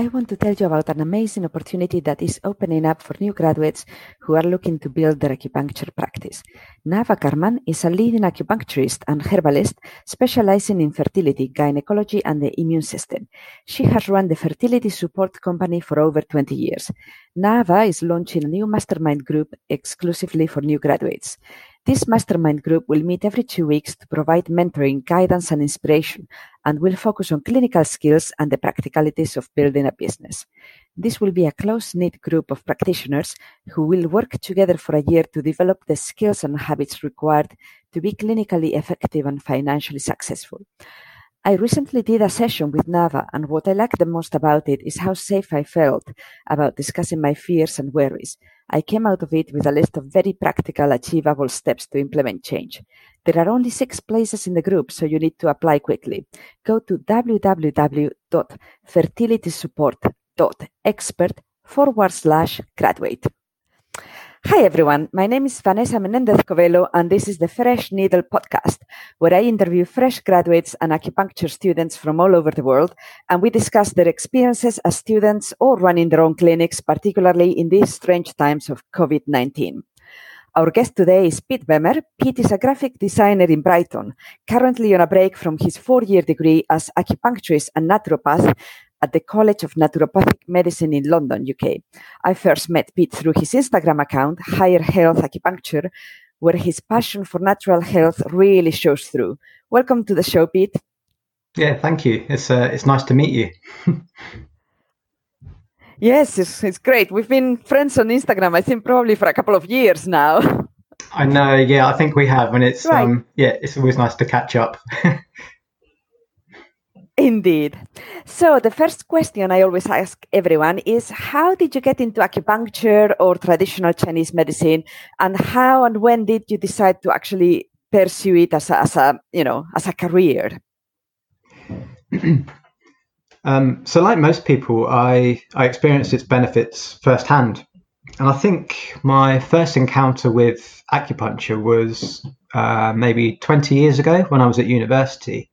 I want to tell you about an amazing opportunity that is opening up for new graduates who are looking to build their acupuncture practice. Naava Carman is a leading acupuncturist and herbalist specializing in fertility, gynecology, and the immune system. She has run the fertility support company for over 20 years. Naava is launching a new mastermind group exclusively for new graduates. This mastermind group will meet every two weeks to provide mentoring, guidance, and inspiration, and will focus on clinical skills and the practicalities of building a business. This will be a close knit group of practitioners who will work together for a year to develop the skills and habits required to be clinically effective and financially successful. I recently did a session with Naava, and what I liked the most about it is how safe I felt about discussing my fears and worries. I came out of it with a list of very practical, achievable steps to implement change. There are only six places in the group, so you need to apply quickly. Go to www.fertilitysupport.expert forward slash graduate. Hi everyone, my name is Vanessa Menendez Covelo, and this is the Fresh Needle podcast, where I interview fresh graduates and acupuncture students from all over the world, and we discuss their experiences as students or running their own clinics, particularly in these strange times of COVID 19. Our guest today is Pete Bemmer. Pete is a graphic designer in Brighton, currently on a break from his four year degree as acupuncturist and naturopath at the College of Naturopathic Medicine in London, UK. I first met Pete through his Instagram account, Higher Health Acupuncture, where his passion for natural health really shows through. Welcome to the show, Pete. Yeah, thank you. It's uh, it's nice to meet you. yes, it's, it's great. We've been friends on Instagram, I think, probably for a couple of years now. I know. Yeah, I think we have, and it's right. um, yeah, it's always nice to catch up. Indeed. So, the first question I always ask everyone is How did you get into acupuncture or traditional Chinese medicine? And how and when did you decide to actually pursue it as a, as a you know, as a career? um, so, like most people, I, I experienced its benefits firsthand. And I think my first encounter with acupuncture was uh, maybe 20 years ago when I was at university.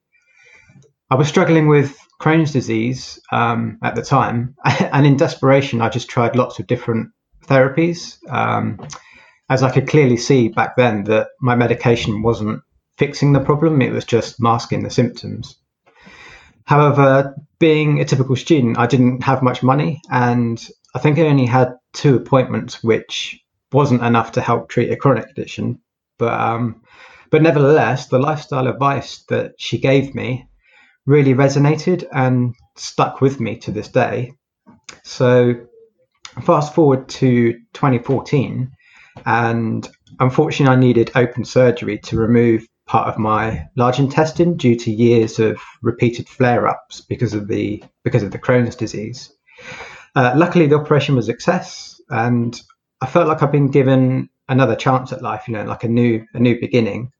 I was struggling with Crohn's disease um, at the time, and in desperation, I just tried lots of different therapies. Um, as I could clearly see back then that my medication wasn't fixing the problem, it was just masking the symptoms. However, being a typical student, I didn't have much money, and I think I only had two appointments, which wasn't enough to help treat a chronic condition. But um, but nevertheless, the lifestyle advice that she gave me really resonated and stuck with me to this day. So, fast forward to 2014, and unfortunately, I needed open surgery to remove part of my large intestine due to years of repeated flare-ups because of the because of the Crohn's disease. Uh, luckily, the operation was a success, and I felt like I've been given another chance at life. You know, like a new a new beginning.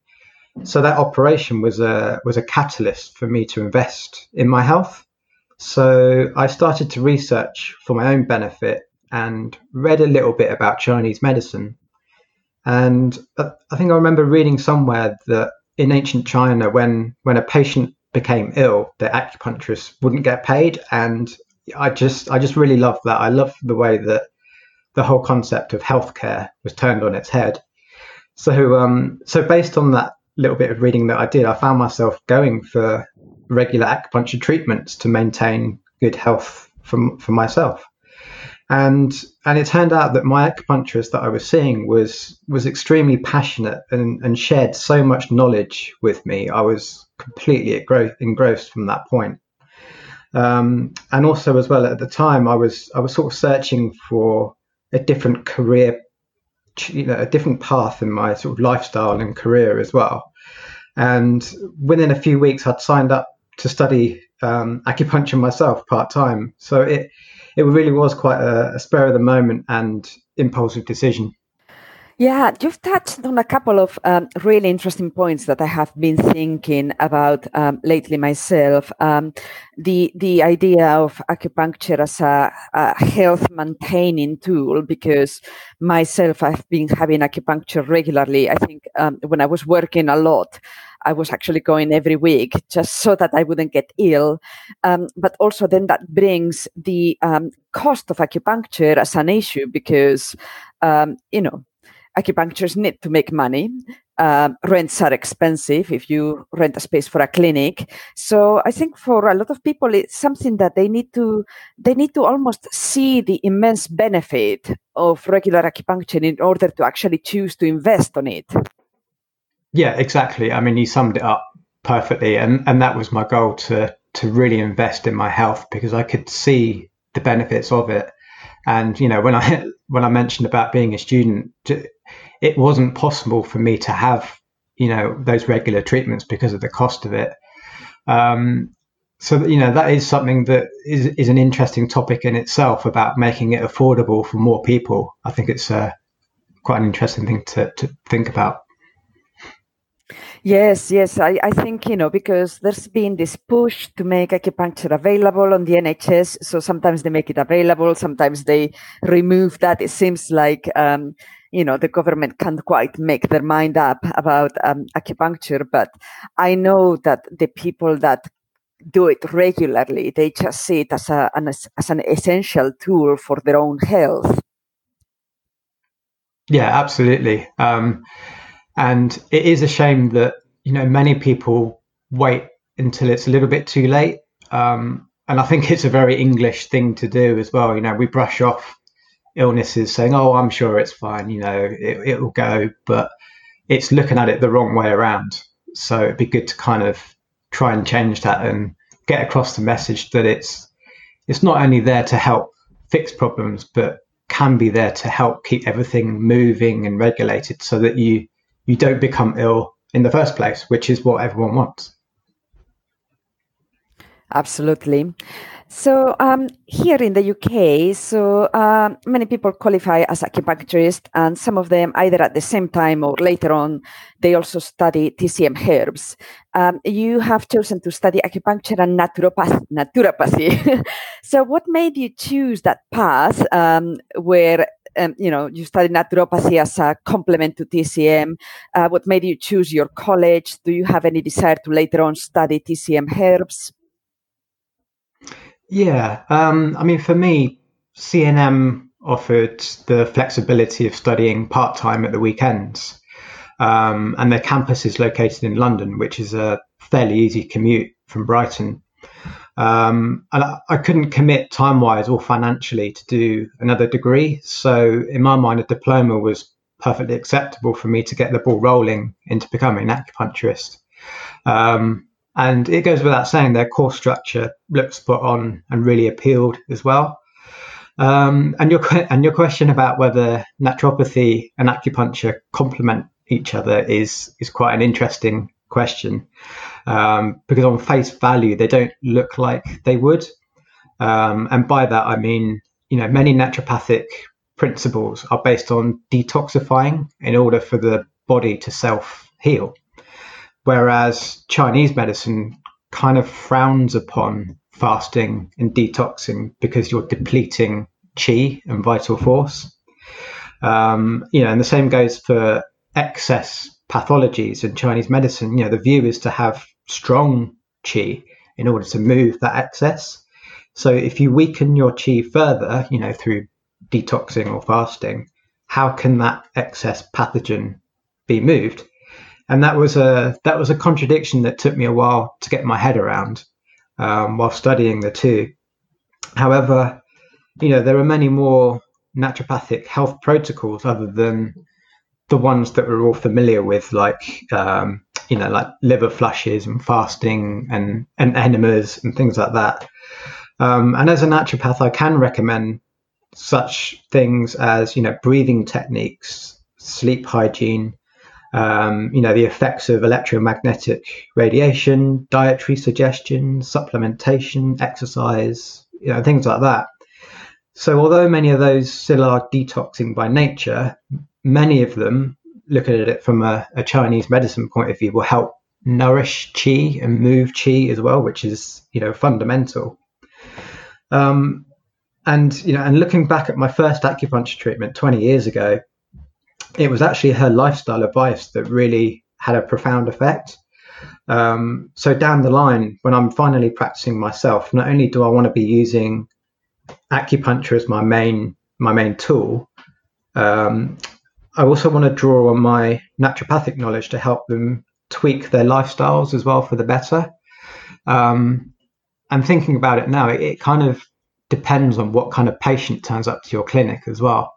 So that operation was a was a catalyst for me to invest in my health. So I started to research for my own benefit and read a little bit about Chinese medicine. And I think I remember reading somewhere that in ancient China, when when a patient became ill, the acupuncturist wouldn't get paid. And I just I just really loved that. I loved the way that the whole concept of healthcare was turned on its head. So um, so based on that little bit of reading that I did, I found myself going for regular acupuncture treatments to maintain good health for, for myself. And and it turned out that my acupuncturist that I was seeing was was extremely passionate and, and shared so much knowledge with me. I was completely engrossed from that point. Um, and also as well at the time, I was I was sort of searching for a different career you know a different path in my sort of lifestyle and career as well. And within a few weeks, I'd signed up to study um, acupuncture myself part time. So it it really was quite a, a spur of the moment and impulsive decision. Yeah, you've touched on a couple of um, really interesting points that I have been thinking about um, lately myself. Um, the the idea of acupuncture as a, a, health maintaining tool, because myself I've been having acupuncture regularly. I think um, when I was working a lot, I was actually going every week just so that I wouldn't get ill. Um, but also, then that brings the um, cost of acupuncture as an issue because, um, you know, acupuncturists need to make money. Uh, rents are expensive if you rent a space for a clinic. So I think for a lot of people, it's something that they need to they need to almost see the immense benefit of regular acupuncture in order to actually choose to invest on it. Yeah, exactly. I mean, you summed it up perfectly, and and that was my goal to to really invest in my health because I could see the benefits of it. And you know, when I when I mentioned about being a student, it wasn't possible for me to have you know those regular treatments because of the cost of it. Um, so you know that is something that is, is an interesting topic in itself about making it affordable for more people. I think it's uh, quite an interesting thing to, to think about. Yes, yes. I, I think, you know, because there's been this push to make acupuncture available on the NHS. So sometimes they make it available, sometimes they remove that. It seems like, um, you know, the government can't quite make their mind up about um, acupuncture. But I know that the people that do it regularly, they just see it as, a, an, as an essential tool for their own health. Yeah, absolutely. Um, and it is a shame that you know many people wait until it's a little bit too late. Um, and I think it's a very English thing to do as well. You know, we brush off illnesses saying, "Oh, I'm sure it's fine." You know, it, it will go, but it's looking at it the wrong way around. So it'd be good to kind of try and change that and get across the message that it's it's not only there to help fix problems, but can be there to help keep everything moving and regulated so that you you don't become ill in the first place, which is what everyone wants. Absolutely. So um, here in the UK, so uh, many people qualify as acupuncturists, and some of them either at the same time or later on, they also study TCM herbs. Um, you have chosen to study acupuncture and naturopath- naturopathy. so, what made you choose that path um, where um, you know, you studied naturopathy as a complement to TCM. Uh, what made you choose your college? Do you have any desire to later on study TCM herbs? Yeah, um, I mean, for me, CNM offered the flexibility of studying part time at the weekends. Um, and their campus is located in London, which is a fairly easy commute from Brighton. Um, and I, I, couldn't commit time wise or financially to do another degree. So, in my mind, a diploma was perfectly acceptable for me to get the ball rolling into becoming an acupuncturist. Um, and it goes without saying, their course structure looked spot on and really appealed as well. Um, and your and your question about whether naturopathy and acupuncture complement each other is is quite an interesting question. Um, because on face value they don't look like they would. Um, and by that i mean you know many naturopathic principles are based on detoxifying in order for the body to self heal whereas chinese medicine kind of frowns upon fasting and detoxing because you're depleting chi and vital force um, you know and the same goes for excess pathologies in Chinese medicine, you know, the view is to have strong qi in order to move that excess. So if you weaken your qi further, you know, through detoxing or fasting, how can that excess pathogen be moved? And that was a that was a contradiction that took me a while to get my head around um, while studying the two. However, you know, there are many more naturopathic health protocols other than the ones that we're all familiar with, like um, you know, like liver flushes and fasting and and enemas and things like that. Um, and as a naturopath, I can recommend such things as you know breathing techniques, sleep hygiene, um, you know the effects of electromagnetic radiation, dietary suggestions, supplementation, exercise, you know things like that. So although many of those still are detoxing by nature, many of them, looking at it from a, a Chinese medicine point of view, will help nourish qi and move qi as well, which is you know fundamental. Um, and you know, and looking back at my first acupuncture treatment 20 years ago, it was actually her lifestyle advice that really had a profound effect. Um, so down the line, when I'm finally practicing myself, not only do I want to be using acupuncture as my main my main tool, um, I also want to draw on my naturopathic knowledge to help them tweak their lifestyles as well for the better. Um, and thinking about it now, it, it, kind of depends on what kind of patient turns up to your clinic as well.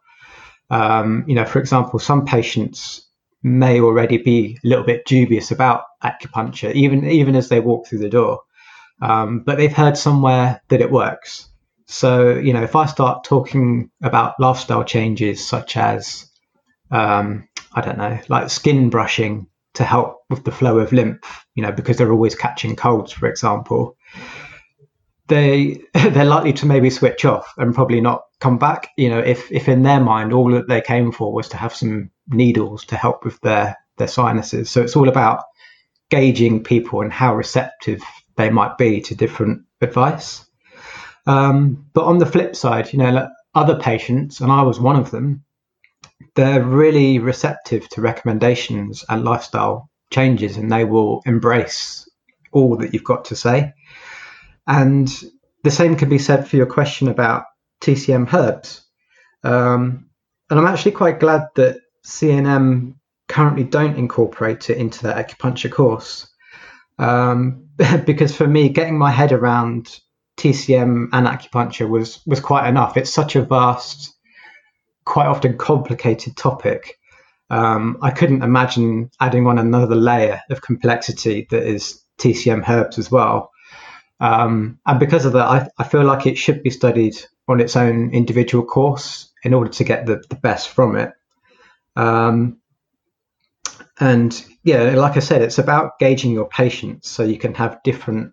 Um, you know, for example, some patients may already be a little bit dubious about acupuncture, even even as they walk through the door. Um, but they've heard somewhere that it works. So, you know, if I start talking about lifestyle changes such as, um, I don't know, like skin brushing to help with the flow of lymph, you know, because they're always catching colds, for example, they they're likely to maybe switch off and probably not come back. You know, if if in their mind all that they came for was to have some needles to help with their their sinuses. So it's all about gauging people and how receptive they might be to different advice. Um, but on the flip side, you know, other patients, and I was one of them, they're really receptive to recommendations and lifestyle changes, and they will embrace all that you've got to say. And the same can be said for your question about TCM herbs. Um, and I'm actually quite glad that CNM currently don't incorporate it into their acupuncture course. Um, because for me, getting my head around TCM and acupuncture was was quite enough. It's such a vast, quite often complicated topic. Um, I couldn't imagine adding on another layer of complexity that is TCM herbs as well. Um, and because of that, I, I, feel like it should be studied on its own individual course in order to get the, the best from it. Um, and yeah, like I said, it's about gauging your patients so you can have different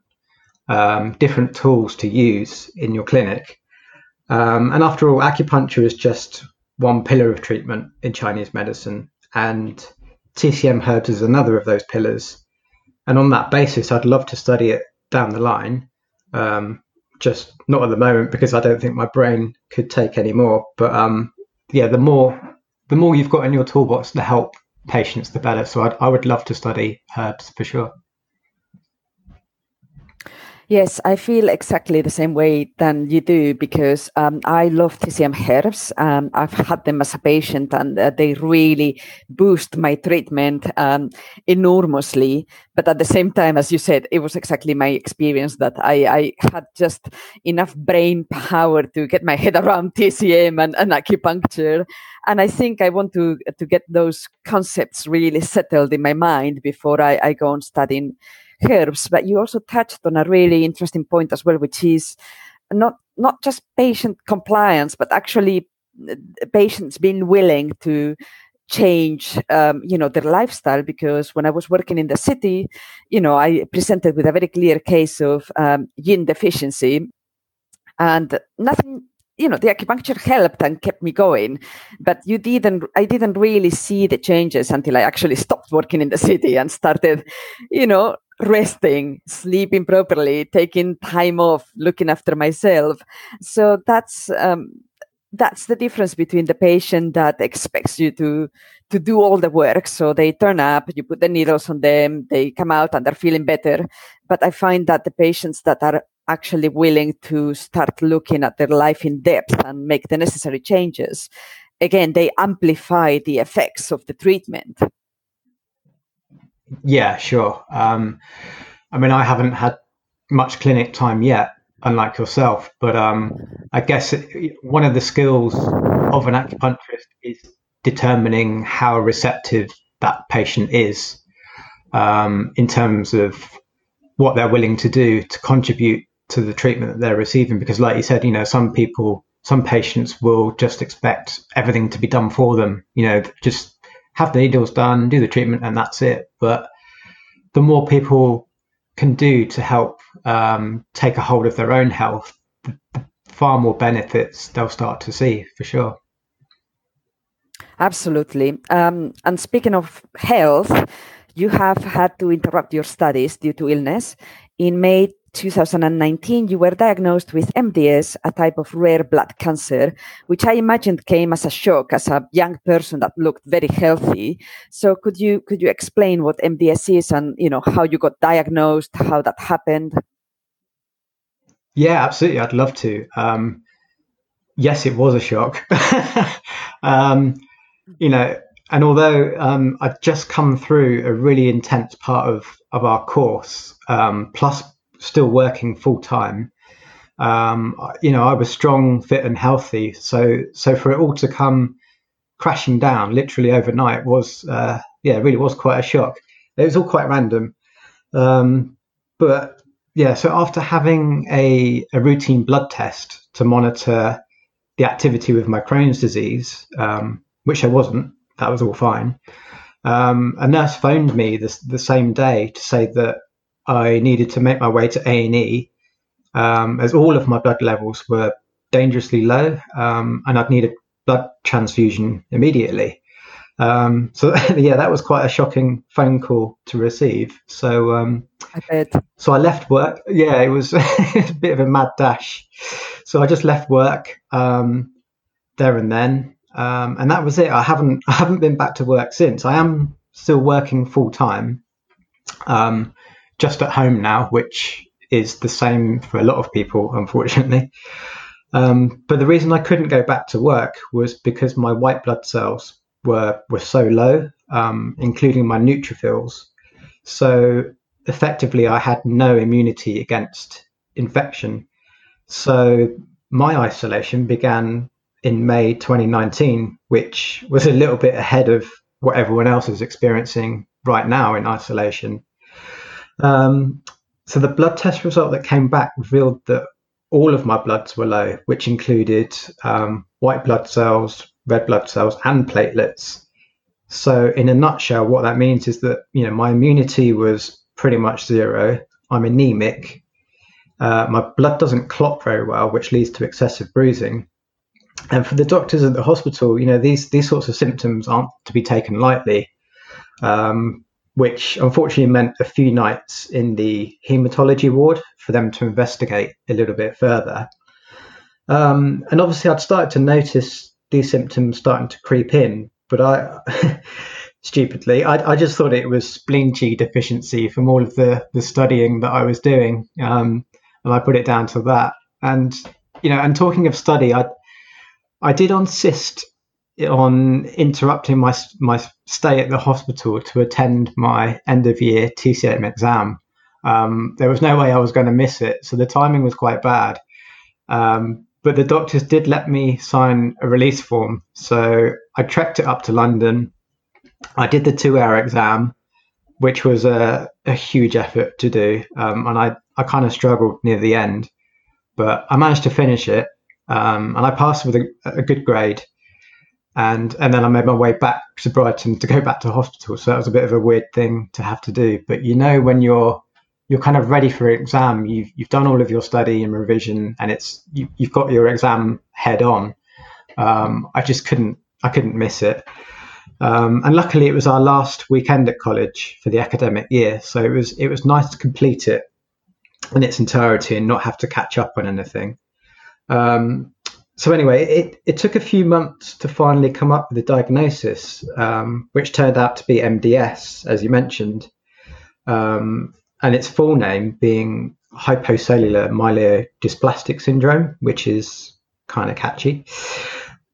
um, different tools to use in your clinic. Um, and after all, acupuncture is just one pillar of treatment in Chinese medicine, and TCM herbs is another of those pillars. And on that basis, I'd love to study it down the line. Um, just not at the moment because I don't think my brain could take any more. But um, yeah, the more the more you've got in your toolbox to help patients, the better. So I'd, I would love to study herbs for sure. Yes, I feel exactly the same way than you do because um, I love TCM herbs. Um, I've had them as a patient and uh, they really boost my treatment um, enormously. But at the same time, as you said, it was exactly my experience that I, I had just enough brain power to get my head around TCM and, and acupuncture. And I think I want to, to get those concepts really settled in my mind before I, I go on studying herbs, but you also touched on a really interesting point as well, which is not not just patient compliance, but actually uh, patients being willing to change um, you know their lifestyle. Because when i was working in the city you know i presented with a very clear case of um, yin deficiency. And nothing you know the acupuncture helped and kept me going. But you didn't i didn't really see the changes until i actually stopped working in the city and started you know resting, sleeping properly, taking time off, looking after myself. So that's um, that's the difference between the patient that expects you to to do all the work. So they turn up, you put the needles on them, they come out and they're feeling better. But I find that the patients that are actually willing to start looking at their life in depth and make the necessary changes, again, they amplify the effects of the treatment. Yeah, sure. Um, I mean, I haven't had much clinic time yet, unlike yourself, but um, I guess it, one of the skills of an acupuncturist is determining how receptive that patient is um, in terms of what they're willing to do to contribute to the treatment that they're receiving. Because, like you said, you know, some people, some patients will just expect everything to be done for them. You know, just have the needles done, do the treatment, and that's it. But the more people can do to help um, take a hold of their own health, the, far more benefits they'll start to see for sure. Absolutely. Um, and speaking of health, you have had to interrupt your studies due to illness. In May 2019, you were diagnosed with MDS, a type of rare blood cancer, which I imagined came as a shock as a young person that looked very healthy. So could you could you explain what MDS is and you know how you got diagnosed, how that happened? Yeah, absolutely. I'd love to. Um, yes, it was a shock. um, you know, and although um, I've just come through a really intense part of, of our course, um, plus still working full time, um, you know, I was strong, fit, and healthy. So, so for it all to come crashing down literally overnight was, uh, yeah, really was quite a shock. It was all quite random, um, but yeah. So after having a, a routine blood test to monitor the activity with my Crohn's disease, um, which I wasn't, that was all fine. Um, a nurse phoned me the, the same day to say that I needed to make my way to A and E, um, as all of my blood levels were dangerously low, um, and I'd need a blood transfusion immediately. Um, so yeah, that was quite a shocking phone call to receive. So um, I so I left work. Yeah, it was, it was, a bit of a mad dash. So I just left work um, there and then, um, and that was it. I haven't I haven't been back to work since. I am still working full time. Um, just at home now, which is the same for a lot of people, unfortunately. Um, but the reason I couldn't go back to work was because my white blood cells were were so low, um, including my neutrophils. So effectively, I had no immunity against infection. So my isolation began in May 2019, which was a little bit ahead of what everyone else is experiencing right now in isolation. Um, so the blood test result that came back revealed that all of my bloods were low, which included um, white blood cells, red blood cells, and platelets. So in a nutshell, what that means is that you know my immunity was pretty much zero. I'm anemic. Uh, my blood doesn't clot very well, which leads to excessive bruising. And for the doctors at the hospital, you know these these sorts of symptoms aren't to be taken lightly. Um, which unfortunately meant a few nights in the hematology ward for them to investigate a little bit further. Um, and obviously, I'd started to notice these symptoms starting to creep in, but I, stupidly, I, I, just thought it was spleen qi deficiency from all of the, the studying that I was doing. Um, and I put it down to that. And, you know, and talking of study, I, I did insist on interrupting my my stay at the hospital to attend my end of year TCM exam. Um, there was no way I was going to miss it, so the timing was quite bad. Um, but the doctors did let me sign a release form, so I trekked it up to London. I did the two-hour exam, which was a, a huge effort to do, um, and I I kind of struggled near the end, but I managed to finish it, um, and I passed with a, a good grade and and then I made my way back to Brighton to go back to hospital. So that was a bit of a weird thing to have to do. But you know, when you're you're kind of ready for an exam, you've you've done all of your study and revision, and it's you, have got your exam head on. Um, I just couldn't I couldn't miss it. Um, and luckily, it was our last weekend at college for the academic year, so it was it was nice to complete it in its entirety and not have to catch up on anything. Um, so anyway, it, it took a few months to finally come up with a diagnosis, um, which turned out to be MDS, as you mentioned, um, and its full name being hypocellular myelodysplastic syndrome, which is kind of catchy.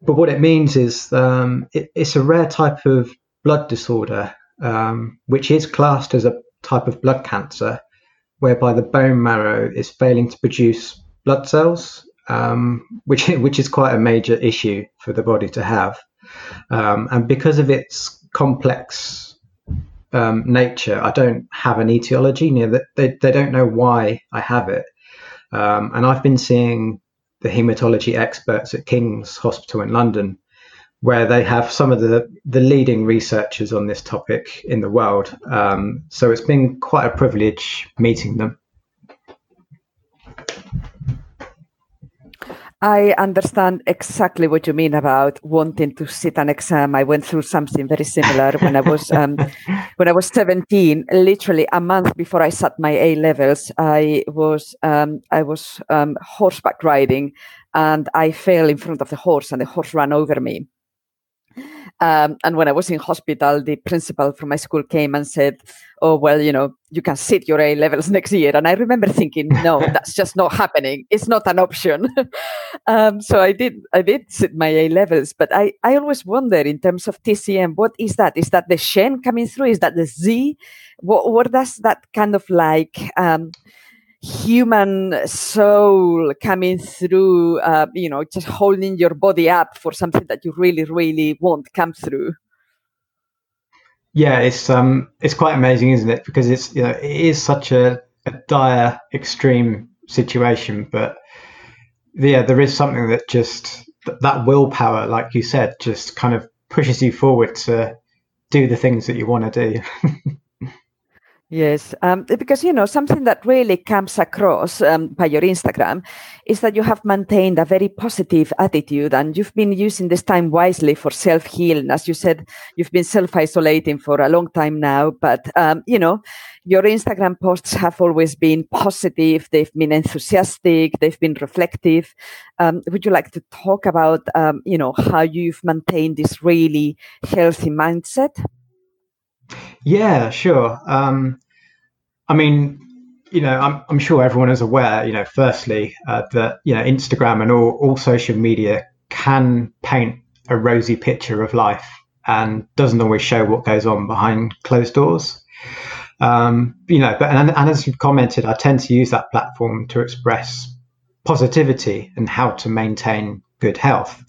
But what it means is um, it, it's a rare type of blood disorder, um, which is classed as a type of blood cancer, whereby the bone marrow is failing to produce blood cells um, which which is quite a major issue for the body to have. Um, and because of its complex um, nature, I don't have an etiology. They, they don't know why I have it. Um, and I've been seeing the hematology experts at King's Hospital in London, where they have some of the, the leading researchers on this topic in the world. Um, so it's been quite a privilege meeting them. I understand exactly what you mean about wanting to sit an exam. I went through something very similar when I was um, when I was seventeen. Literally a month before I sat my A levels, I was um, I was um, horseback riding, and I fell in front of the horse, and the horse ran over me. Um, and when I was in hospital, the principal from my school came and said, "Oh well, you know, you can sit your A levels next year." And I remember thinking, "No, that's just not happening. It's not an option." um, so I did, I did sit my A levels, but I, I always wonder in terms of TCM, what is that? Is that the Shen coming through? Is that the Zhi? What, what does that kind of like? Um, human soul coming through, uh, you know, just holding your body up for something that you really, really want come through. Yeah, it's um, it's quite amazing, isn't it? Because it's you know, it is such a, a dire, extreme situation, but yeah, there is something that just that willpower, like you said, just kind of pushes you forward to do the things that you want to do. Yes, um, because you know something that really comes across um, by your Instagram is that you have maintained a very positive attitude, and you've been using this time wisely for self healing. As you said, you've been self isolating for a long time now, but um, you know your Instagram posts have always been positive. They've been enthusiastic. They've been reflective. Um, would you like to talk about um, you know how you've maintained this really healthy mindset? Yeah, sure. Um, I mean, you know, I'm, I'm sure everyone is aware, you know, firstly, uh, that, you know, Instagram and all, all social media can paint a rosy picture of life and doesn't always show what goes on behind closed doors. Um, you know, but and, and as you've commented, I tend to use that platform to express positivity and how to maintain good health.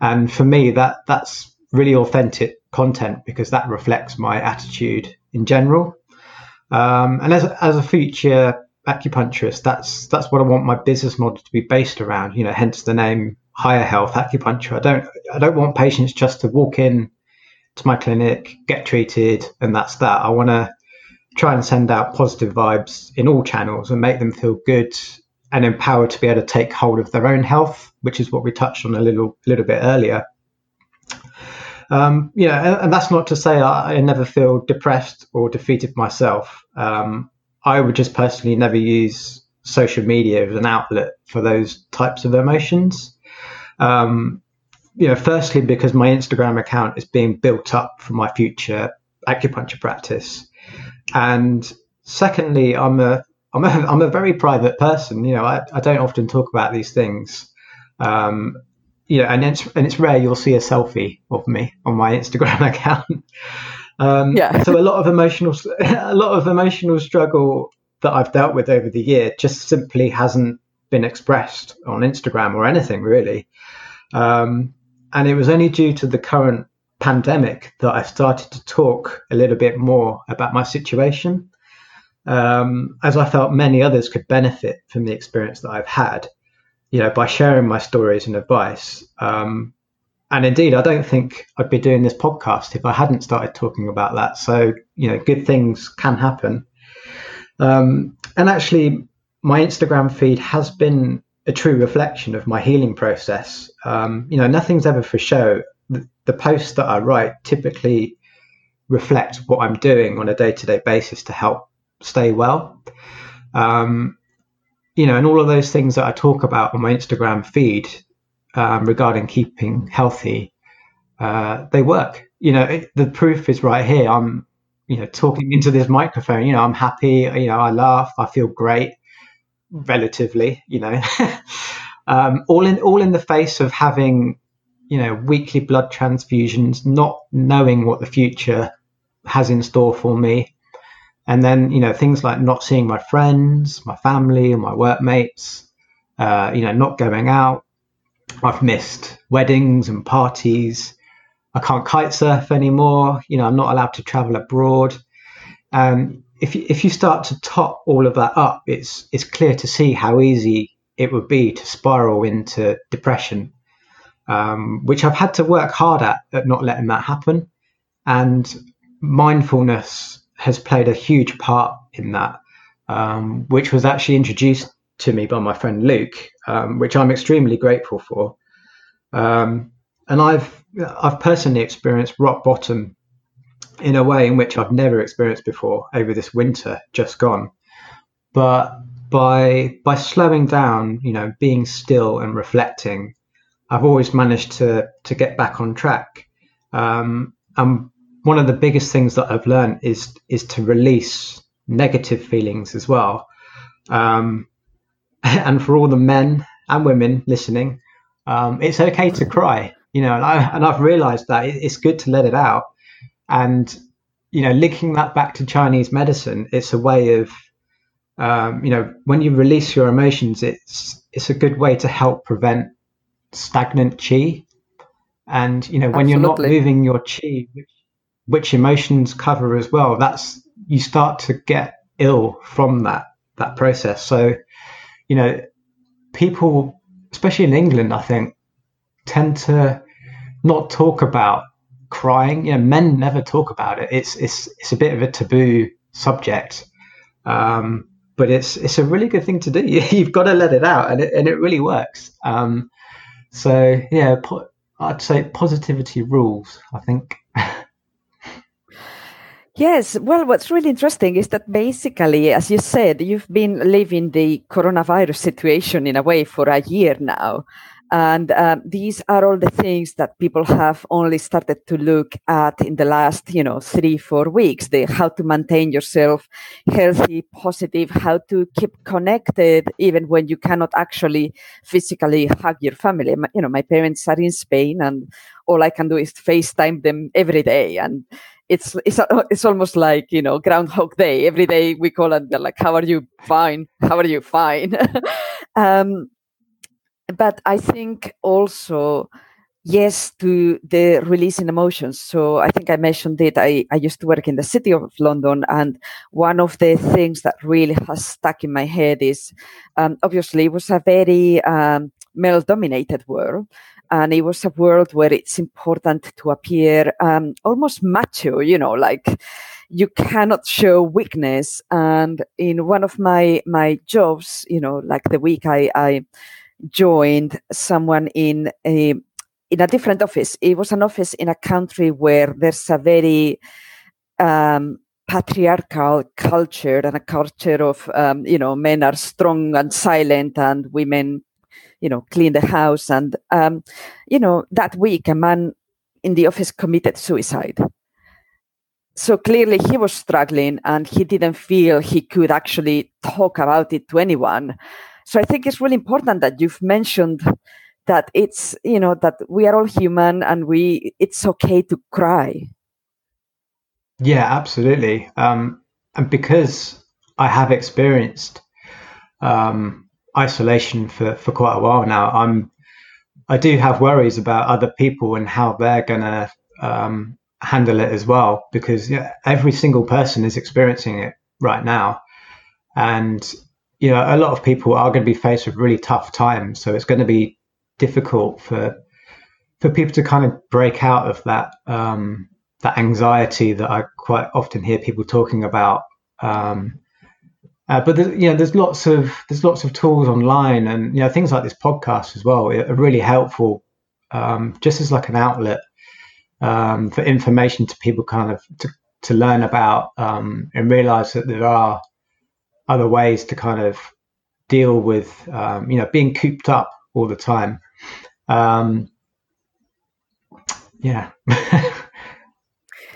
And for me, that that's really authentic content because that reflects my attitude in general. Um, and as as a future acupuncturist, that's that's what I want my business model to be based around. You know, hence the name Higher Health Acupuncture. I don't I don't want patients just to walk in to my clinic, get treated, and that's that. I want to try and send out positive vibes in all channels and make them feel good and empowered to be able to take hold of their own health, which is what we touched on a little little bit earlier. Um, you know, and, and, that's not to say I, I, never feel depressed or defeated myself. Um, I would just personally never use social media as an outlet for those types of emotions. Um, you know, firstly because my Instagram account is being built up for my future acupuncture practice, and secondly, I'm a I'm a, I'm a very private person. You know, I, I don't often talk about these things. Um, you know, and it's and it's rare you'll see a selfie of me on my Instagram account. Um, yeah. so a lot of emotional, a lot of emotional struggle that I've dealt with over the year just simply hasn't been expressed on Instagram or anything really. Um, and it was only due to the current pandemic that I started to talk a little bit more about my situation, um, as I felt many others could benefit from the experience that I've had you know, by sharing my stories and advice. Um, and indeed, I don't think I'd be doing this podcast if I hadn't started talking about that. So, you know, good things can happen. Um, and actually, my Instagram feed has been a true reflection of my healing process. Um, you know, nothing's ever for show. The, the, posts that I write typically reflect what I'm doing on a day to day basis to help stay well. Um, you know, and all of those things that I talk about on my Instagram feed um, regarding keeping healthy, uh, they work. You know, it, the proof is right here. I'm, you know, talking into this microphone. You know, I'm happy. You know, I laugh. I feel great, relatively. You know, um, all in all in the face of having, you know, weekly blood transfusions, not knowing what the future has in store for me, and then, you know, things like not seeing my friends, my family, and my workmates, uh, you know, not going out. I've missed weddings and parties. I can't kite surf anymore. You know, I'm not allowed to travel abroad. Um, if you, if you start to top all of that up, it's it's clear to see how easy it would be to spiral into depression, um, which I've had to work hard at at not letting that happen. And mindfulness has played a huge part in that, um, which was actually introduced to me by my friend Luke, um, which I'm extremely grateful for. Um, and I've I've personally experienced rock bottom in a way in which I've never experienced before over this winter just gone. But by by slowing down, you know, being still and reflecting, I've always managed to to get back on track. Um, and one of the biggest things that I've learned is is to release negative feelings as well. Um, and for all the men and women listening, um, it's okay to cry. You know, and, I, and I've realised that it's good to let it out. And you know, linking that back to Chinese medicine, it's a way of um, you know, when you release your emotions, it's it's a good way to help prevent stagnant chi. And you know, when Absolutely. you're not moving your chi, which, which emotions cover as well, that's you start to get ill from that that process. So, you know, people, especially in England, I think, tend to not talk about crying. You know, men never talk about it. It's it's it's a bit of a taboo subject. Um, but it's it's a really good thing to do. You've got to let it out, and it and it really works. Um, so yeah, po- I'd say positivity rules. I think. Yes, well, what's really interesting is that basically, as you said, you've been living the coronavirus situation in a way for a year now. And um, these are all the things that people have only started to look at in the last, you know, three, four weeks. The how to maintain yourself healthy, positive, how to keep connected even when you cannot actually physically hug your family. You know, my parents are in Spain and all I can do is FaceTime them every day. And it's it's it's almost like you know Groundhog Day. Every day we call and they're like, "How are you? Fine. How are you? Fine." um, but I think also yes to the releasing emotions. So I think I mentioned it. I, I used to work in the city of London, and one of the things that really has stuck in my head is um, obviously it was a very um, male dominated world. And it was a world where it's important to appear um, almost macho, you know, like you cannot show weakness. And in one of my my jobs, you know, like the week I, I joined someone in a in a different office. It was an office in a country where there's a very um, patriarchal culture and a culture of um, you know men are strong and silent and women you know clean the house and um, you know that week a man in the office committed suicide so clearly he was struggling and he didn't feel he could actually talk about it to anyone so I think it's really important that you've mentioned that it's you know that we are all human and we it's okay to cry. Yeah, absolutely. Um, and because I have experienced um, isolation for, for quite a while now, I'm I do have worries about other people and how they're gonna um, handle it as well because yeah, every single person is experiencing it right now, and you know, a lot of people are going to be faced with really tough times. So it's going to be difficult for for people to kind of break out of that um, that anxiety that I quite often hear people talking about. Um, uh, but there's, you know, there's lots of there's lots of tools online, and you know, things like this podcast as well are really helpful, um, just as like an outlet um, for information to people, kind of to to learn about um, and realize that there are other ways to kind of deal with um, you know being cooped up all the time. Um, yeah.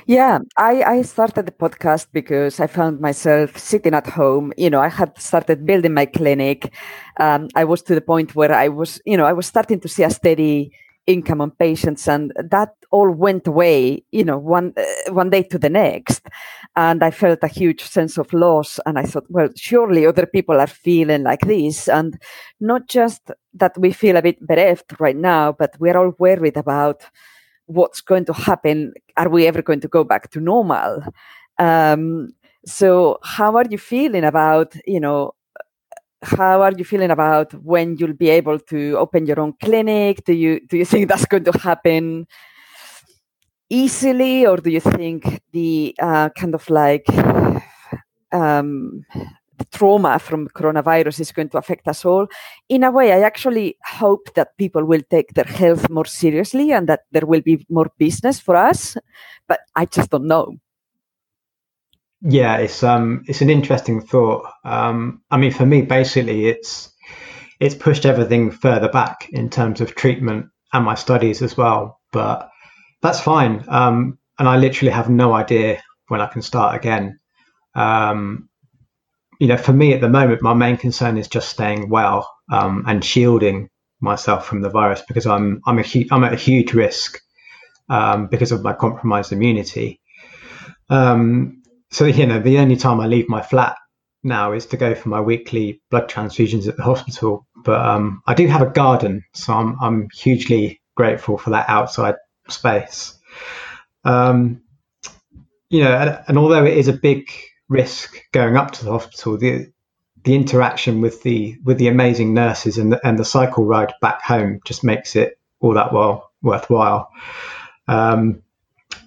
Yeah, I, I started the podcast because I found myself sitting at home. You know, I had started building my clinic. Um, I was to the point where I was, you know, I was starting to see a steady income on patients and that all went away you know one uh, one day to the next and i felt a huge sense of loss and i thought well surely other people are feeling like this and not just that we feel a bit bereft right now but we're all worried about what's going to happen are we ever going to go back to normal um, so how are you feeling about you know how are you feeling about when you'll be able to open your own clinic? Do you do you think that's going to happen easily, or do you think the uh, kind of like um, trauma from coronavirus is going to affect us all. In a way, I actually hope that people will take their health more seriously and that there will be more business for us. But I just don't know. Yeah, it's um, it's an interesting thought. Um, I mean, for me, basically, it's it's pushed everything further back in terms of treatment and my studies as well. But that's fine. Um, and I literally have no idea when I can start again. Um, you know, for me at the moment, my main concern is just staying well um, and shielding myself from the virus because I'm I'm a hu- I'm at a huge risk um, because of my compromised immunity. Um, so you know, the only time I leave my flat now is to go for my weekly blood transfusions at the hospital. But um, I do have a garden, so I'm I'm hugely grateful for that outside space. Um, you know, and, and, although it is a big risk going up to the hospital, the the interaction with the with the amazing nurses and the, and the cycle ride back home just makes it all that well worthwhile. Um,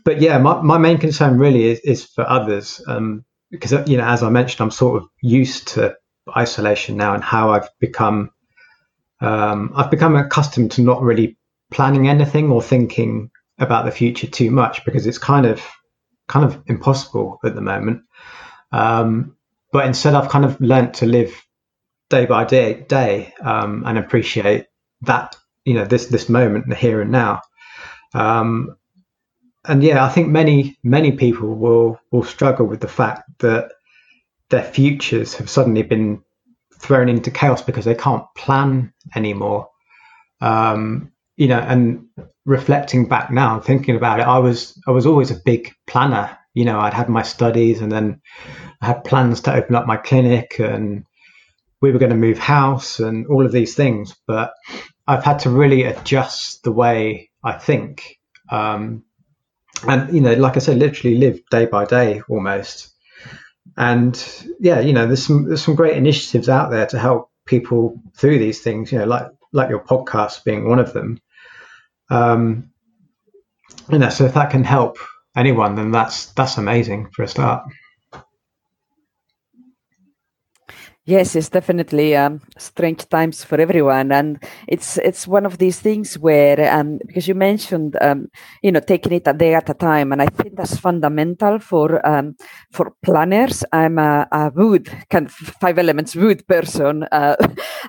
but yeah, my, my main concern really is, is for others um, because you know, as I mentioned, I'm sort of used to isolation now and how I've become um, I've become accustomed to not really planning anything or thinking about the future too much because it's kind of kind of impossible at the moment. Um, but instead, I've kind of learnt to live day by day, day um, and appreciate that you know this this moment, the here and now. Um, and yeah, I think many many people will will struggle with the fact that their futures have suddenly been thrown into chaos because they can't plan anymore. Um, you know, and reflecting back now, thinking about it, I was I was always a big planner. You know, I'd had my studies, and then I had plans to open up my clinic, and we were going to move house, and all of these things. But I've had to really adjust the way I think, um, and you know, like I said, literally live day by day almost. And yeah, you know, there's some there's some great initiatives out there to help people through these things. You know, like like your podcast being one of them. Um, you know, so if that can help anyone, then that's that's amazing for a start. Yes, it's definitely um, strange times for everyone, and it's it's one of these things where um, because you mentioned um, you know taking it a day at a time, and I think that's fundamental for um, for planners. I'm a, a, wood kind of five elements wood person. Uh,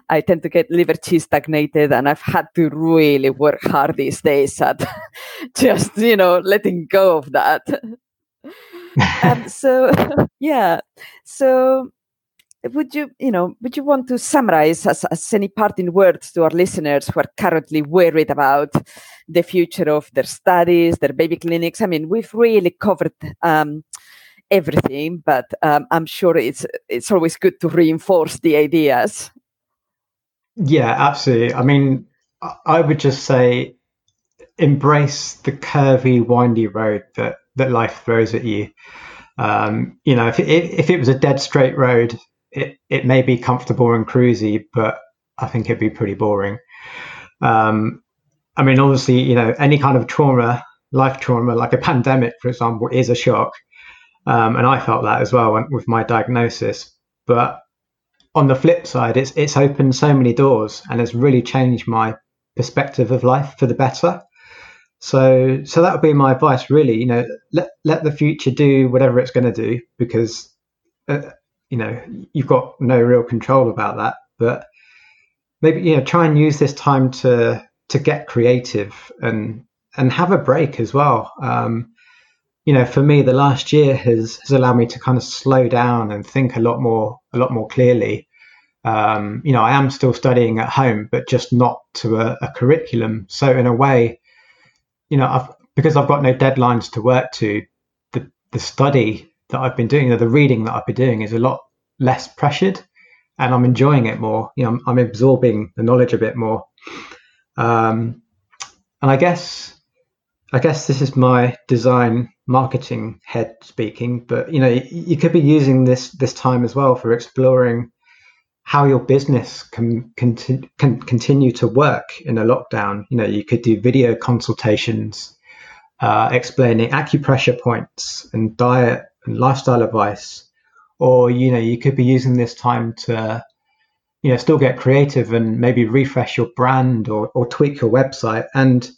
I tend to get liver qi stagnated, and I've had to really work hard these days at just you know letting go of that. and so yeah, so would you you know would you want to summarize as, as any parting words to our listeners who are currently worried about the future of their studies their baby clinics? I mean we've really covered um, everything but um, i'm sure it's it's always good to reinforce the ideas yeah absolutely i mean i would just say embrace the curvy windy road that that life throws at you um, you know if it, if it was a dead straight road it, it may be comfortable and cruisy, but I think it'd be pretty boring. Um, I mean, obviously, you know, any kind of trauma, life trauma, like a pandemic, for example, is a shock. Um, and I felt that as well with my diagnosis. But on the flip side, it's it's opened so many doors and has really changed my perspective of life for the better. So so that would be my advice, really. You know, let let the future do whatever it's going to do because uh, you know you've got no real control about that but maybe you know try and use this time to to get creative and and have a break as well um, you know for me the last year has has allowed me to kind of slow down and think a lot more a lot more clearly um, you know i am still studying at home but just not to a, a curriculum so in a way you know I've, because i've got no deadlines to work to the the study that I've been doing, the reading that I've been doing is a lot less pressured and I'm enjoying it more. You know, I'm, I'm absorbing the knowledge a bit more. Um, and I guess, I guess this is my design marketing head speaking, but you know, you, could be using this, this time as well for exploring how your business can, can, can continue to work in a lockdown. You know, you could do video consultations, uh, explaining acupressure points and diet and lifestyle advice, or you know you could be using this time to you know still get creative and maybe refresh your brand or, or tweak your website and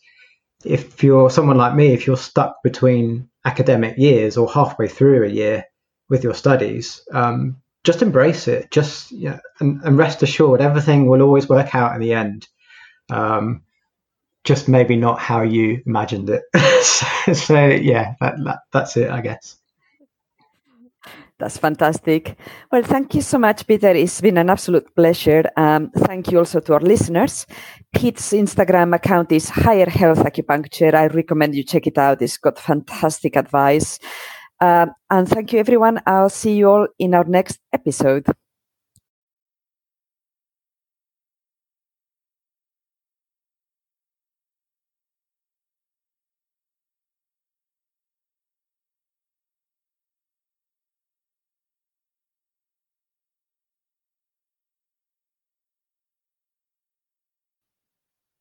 if you're someone like me if you're stuck between academic years or halfway through a year with your studies um, just embrace it. Just yeah and, and, rest assured everything will always work out in the end. Um, just maybe not how you imagined it. So, so, yeah that, that, that's it i guess that's fantastic. Well, thank you so much, Peter. It's been an absolute pleasure. Um, thank you also to our listeners. Pete's Instagram account is Higher Health Acupuncture. I recommend you check it out. It's got fantastic advice. Uh, and thank you, everyone. I'll see you all in our next episode.